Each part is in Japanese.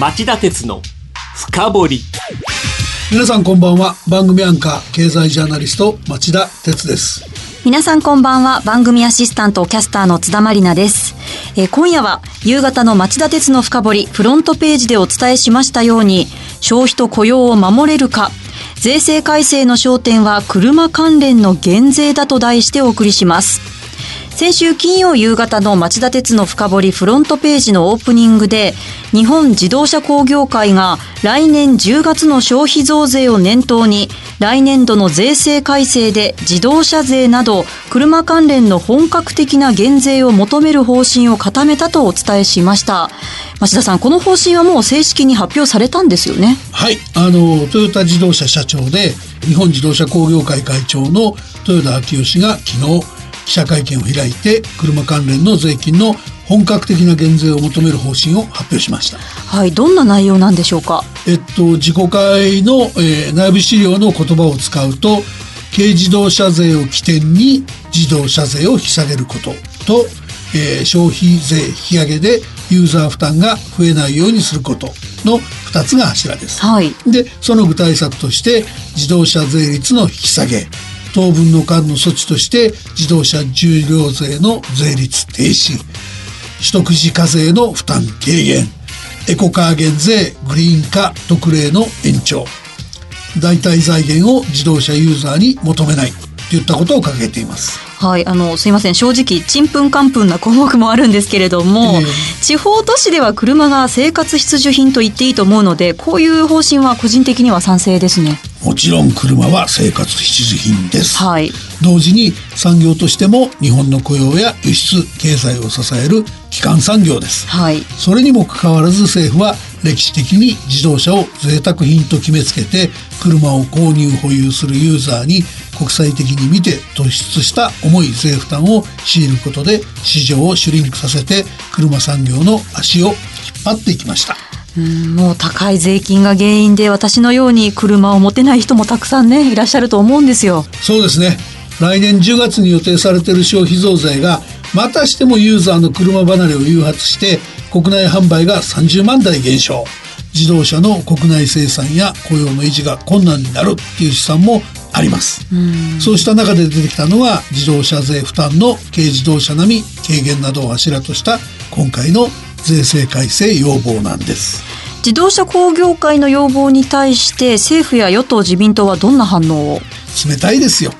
町田鉄の深掘り。皆さんこんばんは。番組アンカー経済ジャーナリスト町田鉄です。皆さんこんばんは。番組アシスタントキャスターの津田まりなです、えー今夜は夕方の町田鉄の深掘りフロントページでお伝えしましたように消費と雇用を守れるか税制改正の焦点は車関連の減税だと題してお送りします先週金曜夕方の町田鉄の深掘りフロントページのオープニングで日本自動車工業会が来年10月の消費増税を念頭に来年度の税制改正で自動車税など車関連の本格的な減税を求める方針を固めたとお伝えしました。町田さんこの方針はもう正式に発表されたんですよね？はい。あのトヨタ自動車社長で日本自動車工業会会長の豊田昭義が昨日記者会見を開いて車関連の税金の本格的な減税を求める方針を発表しました。はいどんな内容なんでしょうか？えっと、自己会の、えー内部資料の言葉を使うと軽自動車税を起点に自動車税を引き下げることと、えー消費税引き上げでユーザー負担が増えないようにすることの2つが柱です。はい。でその具体策として自動車税率の引き下げ当分の間の措置として自動車重量税の税率停止取得時課税の負担軽減エコカー減税グリーン化特例の延長。代替財源を自動車ユーザーに求めない。といったことを掲げています。はい、あのすいません。正直ちんぷんかんぷんな項目もあるんですけれども、ええ。地方都市では車が生活必需品と言っていいと思うのでこういう方針は個人的には賛成ですね。もちろん車は生活必需品です、はい。同時に産業としても日本の雇用や輸出経済を支える基幹産業です。はい。それにもかかわらず政府は歴史的に自動車を贅沢品と決めつけて車を購入保有するユーザーに国際的に見て突出した重い税負担を強いることで市場をシュリンクさせて車産業の足を引っ張っていきました。うんもう高い税金が原因で私のように車を持てない人もたくさんねいらっしゃると思うんですよ。そうですね。来年10月に予定されている消費増税がまたしてもユーザーの車離れを誘発して国内販売が30万台減少。自動車の国内生産や雇用の維持が困難になるっていう試算もあります。そうした中で出てきたのが自動車税負担の軽自動車並み軽減などを柱とした今回の税制改正要望なんです。自動車工業会の要望に対して政府や与党自民党はどんな反応を？冷たいですよ。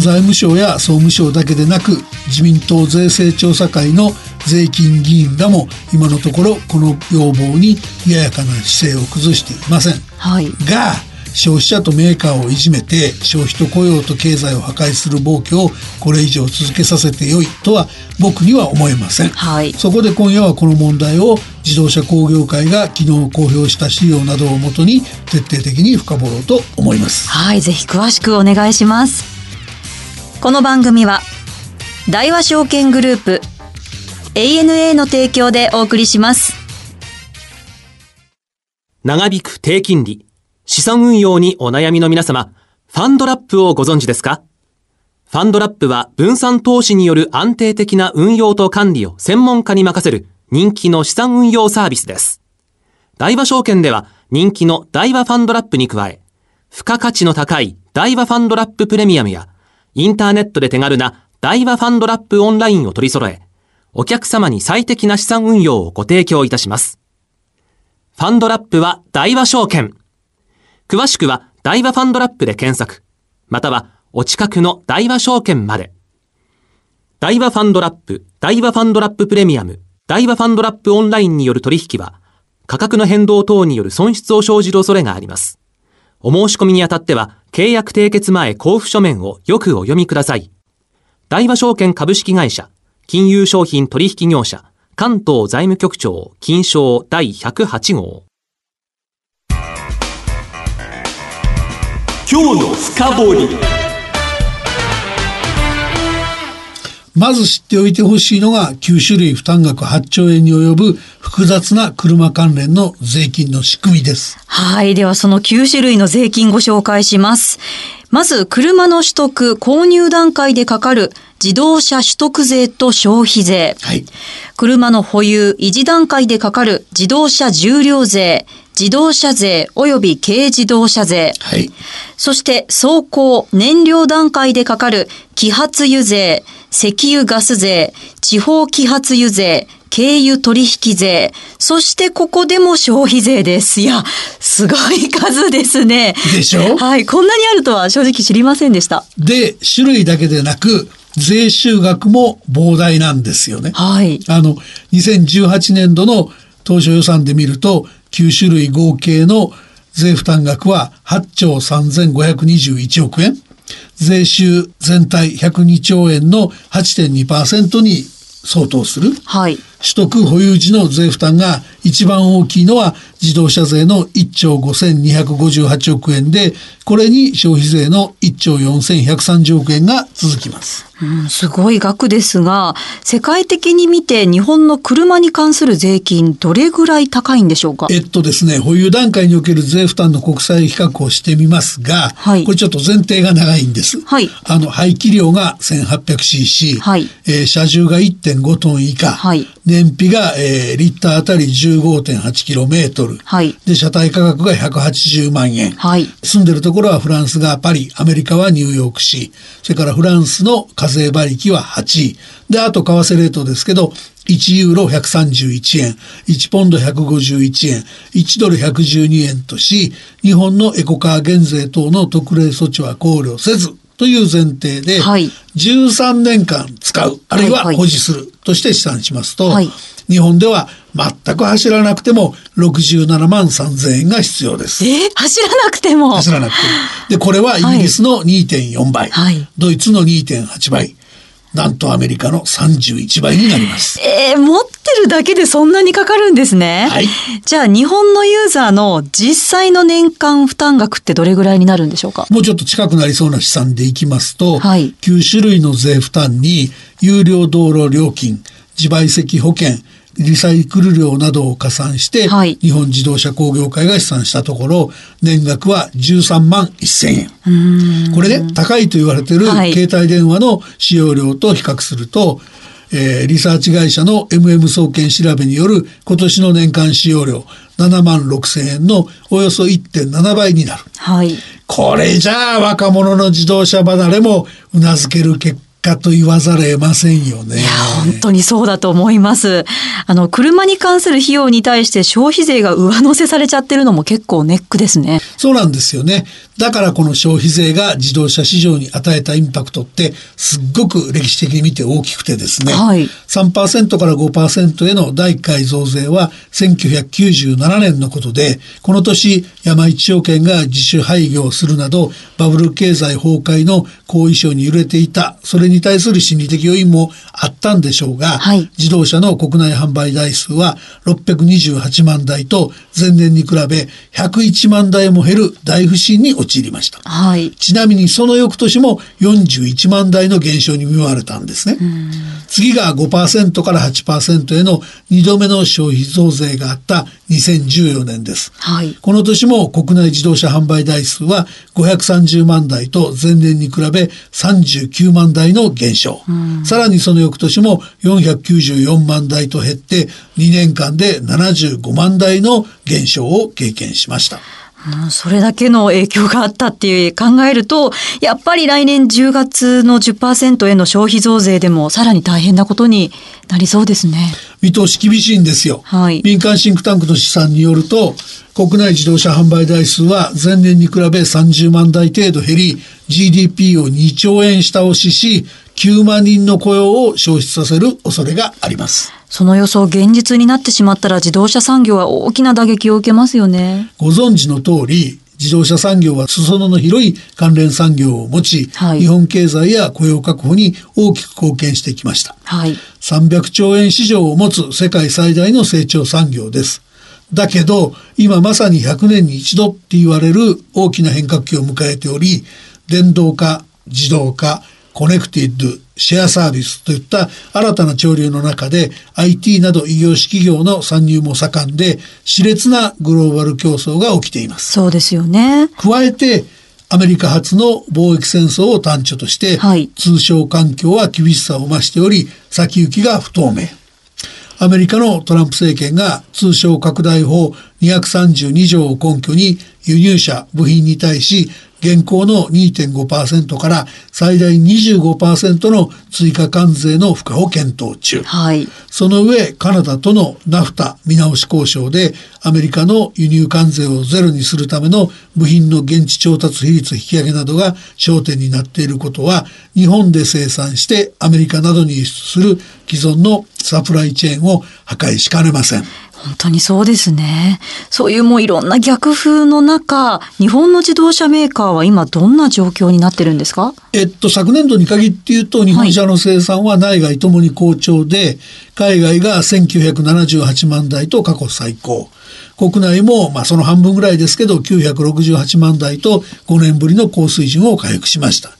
財務省や総務省だけでなく自民党税制調査会の税金議員らも今のところこの要望に冷ややかな姿勢を崩していません。はい。が消費者とメーカーをいじめて消費と雇用と経済を破壊する暴挙をこれ以上続けさせてよいとは僕には思えません、はい。そこで今夜はこの問題を自動車工業会が昨日公表した資料などをもとに徹底的に深掘ろうと思います。はい、ぜひ詳しくお願いします。この番組は、大和証券グループ、ANA の提供でお送りします。長引く低金利、資産運用にお悩みの皆様、ファンドラップをご存知ですか？ファンドラップは分散投資による安定的な運用と管理を専門家に任せる人気の資産運用サービスです。大和証券では人気の大和ファンドラップに加え、付加価値の高い大和ファンドラッププレミアムや、インターネットで手軽な大和ファンドラップオンラインを取り揃え、お客様に最適な資産運用をご提供いたします。ファンドラップは大和証券。詳しくは大和ファンドラップで検索。またはお近くの大和証券まで。大和ファンドラップ、大和ファンドラッププレミアム、大和ファンドラップオンラインによる取引は、価格の変動等による損失を生じる恐れがあります。お申し込みにあたっては、契約締結前交付書面をよくお読みください。大和証券株式会社、金融商品取引業者、関東財務局長、金賞第108号。今日の深掘り。まず知っておいてほしいのが9種類負担額8兆円に及ぶ複雑な車関連の税金の仕組みです。はい。ではその9種類の税金ご紹介します。まず、車の取得、購入段階でかかる自動車取得税と消費税。はい。車の保有、維持段階でかかる自動車重量税、自動車税及び軽自動車税。はい。そして走行、燃料段階でかかる揮発油税、石油ガス税、地方揮発油税、軽油取引税、そしてここでも消費税です。いや、すごい数ですね。でしょ？はい、こんなにあるとは正直知りませんでした。で、種類だけでなく、税収額も膨大なんですよね。はい。あの、2018年度の当初予算で見ると、9種類合計の税負担額は8兆3521億円。税収全体102兆円の8.2%に相当する。はい。取得保有時の税負担が一番大きいのは自動車税の1兆5258億円で、これに消費税の1兆4130億円が続きます。うん、すごい額ですが、世界的に見て日本の車に関する税金、どれぐらい高いんでしょうか？えっとですね、保有段階における税負担の国際比較をしてみますが、はい。これちょっと前提が長いんです。はい。あの、排気量が 1800cc、はい。えー車重が1.5トン以下、はい燃費が、えーリッターあたり 15.8km、はいで、車体価格が180万円。はい。住んでるところはフランスがパリ、アメリカはニューヨーク市、それからフランスの課税馬力は8位。で、あと為替レートですけど、1ユーロ131円、1ポンド151円、1ドル112円とし、日本のエコカー減税等の特例措置は考慮せず、という前提で、はい。13年間使う、あるいははい。はい保持するとして試算しますと、はい。日本では全く走らなくても67万3000円が必要です。え？ー走らなくても。走らなくても。で、これはイギリスの2.4倍、はい。ドイツの2.8倍、なんとアメリカの31倍になります。えー持ってるだけでそんなにかかるんですね。はいじゃあ日本のユーザーの実際の年間負担額ってどれぐらいになるんでしょうか？もうちょっと近くなりそうな試算でいきますと、はい9種類の税負担に有料道路料金、自賠責保険、リサイクル料などを加算して、はい日本自動車工業会が試算したところ、年額は13万1000円。これね、高いと言われているはい携帯電話の使用量と比較すると、えーリサーチ会社の MM 総研調べによる今年の年間使用量7万6千円のおよそ1.7倍になる。はい。これじゃあ若者の自動車離れもうなずける結果と言わざるを得ませんよね。いや、本当にそうだと思います。あの、車に関する費用に対して消費税が上乗せされちゃってるのも結構ネックですね。そうなんですよね。だからこの消費税が自動車市場に与えたインパクトってすっごく歴史的に見て大きくてですね。はい3%から5%への第1回増税は1997年のことで、この年山一証券が自主廃業するなどバブル経済崩壊の後遺症に揺れていた、それに対する心理的要因もあったんでしょうが、はい自動車の国内販売台数は628万台と前年に比べ101万台も減る大不振に陥りました。はい。ちなみにその翌年も41万台の減少に見舞われたんですね。次が5%から8%への2度目の消費増税があった2014年です。はい。この年も国内自動車販売台数は530万台と前年に比べ39万台の減少。さらにその翌年も494万台と減って2年間で75万台の減少を経験しました。うんそれだけの影響があったっていう考えると、やっぱり来年10月の10%への消費増税でもさらに大変なことになりそうですね。見通し厳しいんですよ。はい民間シンクタンクの試算によると、国内自動車販売台数は前年に比べ30万台程度減り、GDP を2兆円下押しし、9万人の雇用を消失させる恐れがあります。その予想現実になってしまったら自動車産業は大きな打撃を受けますよね。ご存知の通り、自動車産業は裾野の広い関連産業を持ち、はい日本経済や雇用確保に大きく貢献してきました。はい。300兆円市場を持つ世界最大の成長産業です。だけど、今まさに100年に一度って言われる大きな変革期を迎えており、電動化、自動化、コネクティッド、シェアサービスといった新たな潮流の中で IT など異業種企業の参入も盛んで熾烈なグローバル競争が起きています。そうですよね。加えてアメリカ発の貿易戦争を端緒として、はい通商環境は厳しさを増しており先行きが不透明。アメリカのトランプ政権が通商拡大法232条を根拠に輸入車部品に対し現行の2.5%から最大25%の追加関税の付加を検討中。はい。その上、カナダとのナフタ見直し交渉で、アメリカの輸入関税をゼロにするための部品の現地調達比率引き上げなどが焦点になっていることは、日本で生産してアメリカなどに輸出する既存のサプライチェーンを破壊しかねません。本当にそうですね。そういうもういろんな逆風の中、日本の自動車メーカーは今どんな状況になってるんですか？えっと、昨年度に限って言うと、日本車の生産は内外ともに好調で、海外が1978万台と過去最高。国内も、まあ、その半分ぐらいですけど、968万台と5年ぶりの高水準を回復しました。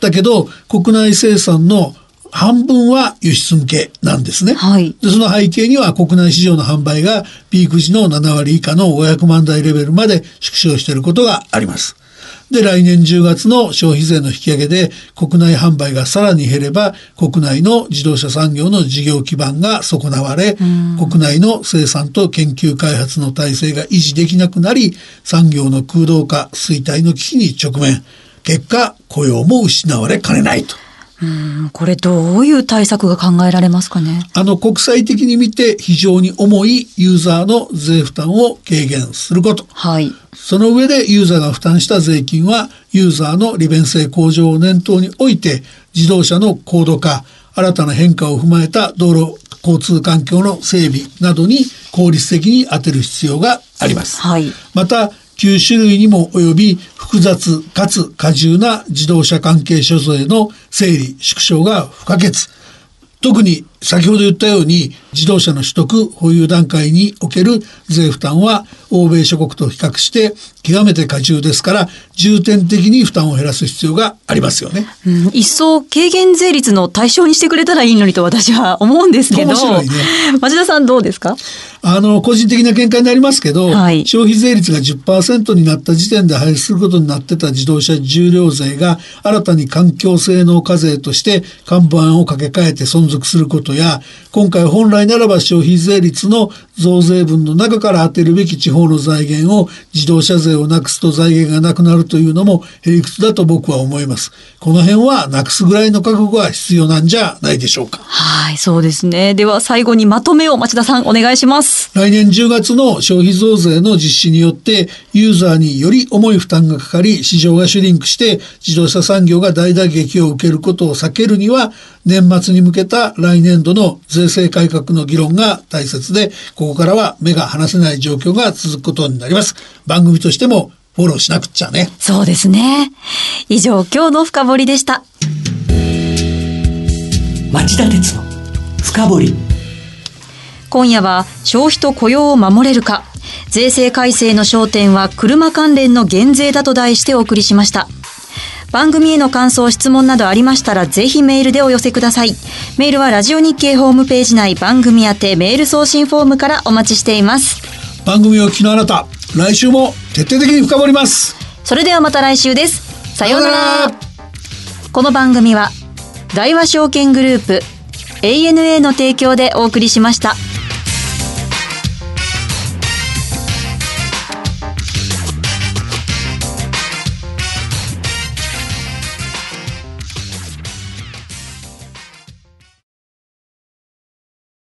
だけど、国内生産の半分は輸出向けなんですね。はいでその背景には国内市場の販売がピーク時の7割以下の500万台レベルまで縮小していることがあります。で、来年10月の消費税の引き上げで国内販売がさらに減れば国内の自動車産業の事業基盤が損なわれ、国内の生産と研究開発の体制が維持できなくなり、産業の空洞化、衰退の危機に直面。結果、雇用も失われかねないと。うんこれどういう対策が考えられますかね？あの国際的に見て非常に重いユーザーの税負担を軽減すること。はい。その上でユーザーが負担した税金はユーザーの利便性向上を念頭に置いて自動車の高度化、新たな変化を踏まえた道路交通環境の整備などに効率的に充てる必要があります。はい。また9種類にも及び複雑かつ過重な自動車関係諸税の整理縮小が不可欠特に先ほど言ったように自動車の取得保有段階における税負担は欧米諸国と比較して極めて過重ですから重点的に負担を減らす必要がありますよね。うん、一層軽減税率の対象にしてくれたらいいのにと私は思うんですけど。ね町田さんどうですか？あの、個人的な見解になりますけど、はい。消費税率が10%になった時点で廃止することになってた自動車重量税が新たに環境性能課税として看板を掛け替えて存続することや、今回本来ならば消費税率の増税分の中から当てるべき地方の財源を自動車税をなくすと財源がなくなるというのもへりくつだと僕は思います。この辺はなくすぐらいの覚悟が必要なんじゃないでしょうか。はい、そうですね。では最後にまとめを町田さんお願いします。来年10月の消費増税の実施によってユーザーにより重い負担がかかり市場がシュリンクして自動車産業が大打撃を受けることを避けるには年末に向けた来年度の税制改革の議論が大切でここからは目が離せない状況が続くことになります。番組としてもフォローしなくっちゃね。そうですね。以上、今日の深掘りでした。町田鉄の深掘り。今夜は消費と雇用を守れるか。税制改正の焦点は車関連の減税だと題してお送りしました番組への感想質問などありましたらぜひメールでお寄せください。メールはラジオ日経ホームページ内番組宛てメール送信フォームからお待ちしています。番組をお聞きのあなた来週も徹底的に深掘ります。それではまた来週です。さようなら。さようなら。この番組は大和証券グループ ANA の提供でお送りしました。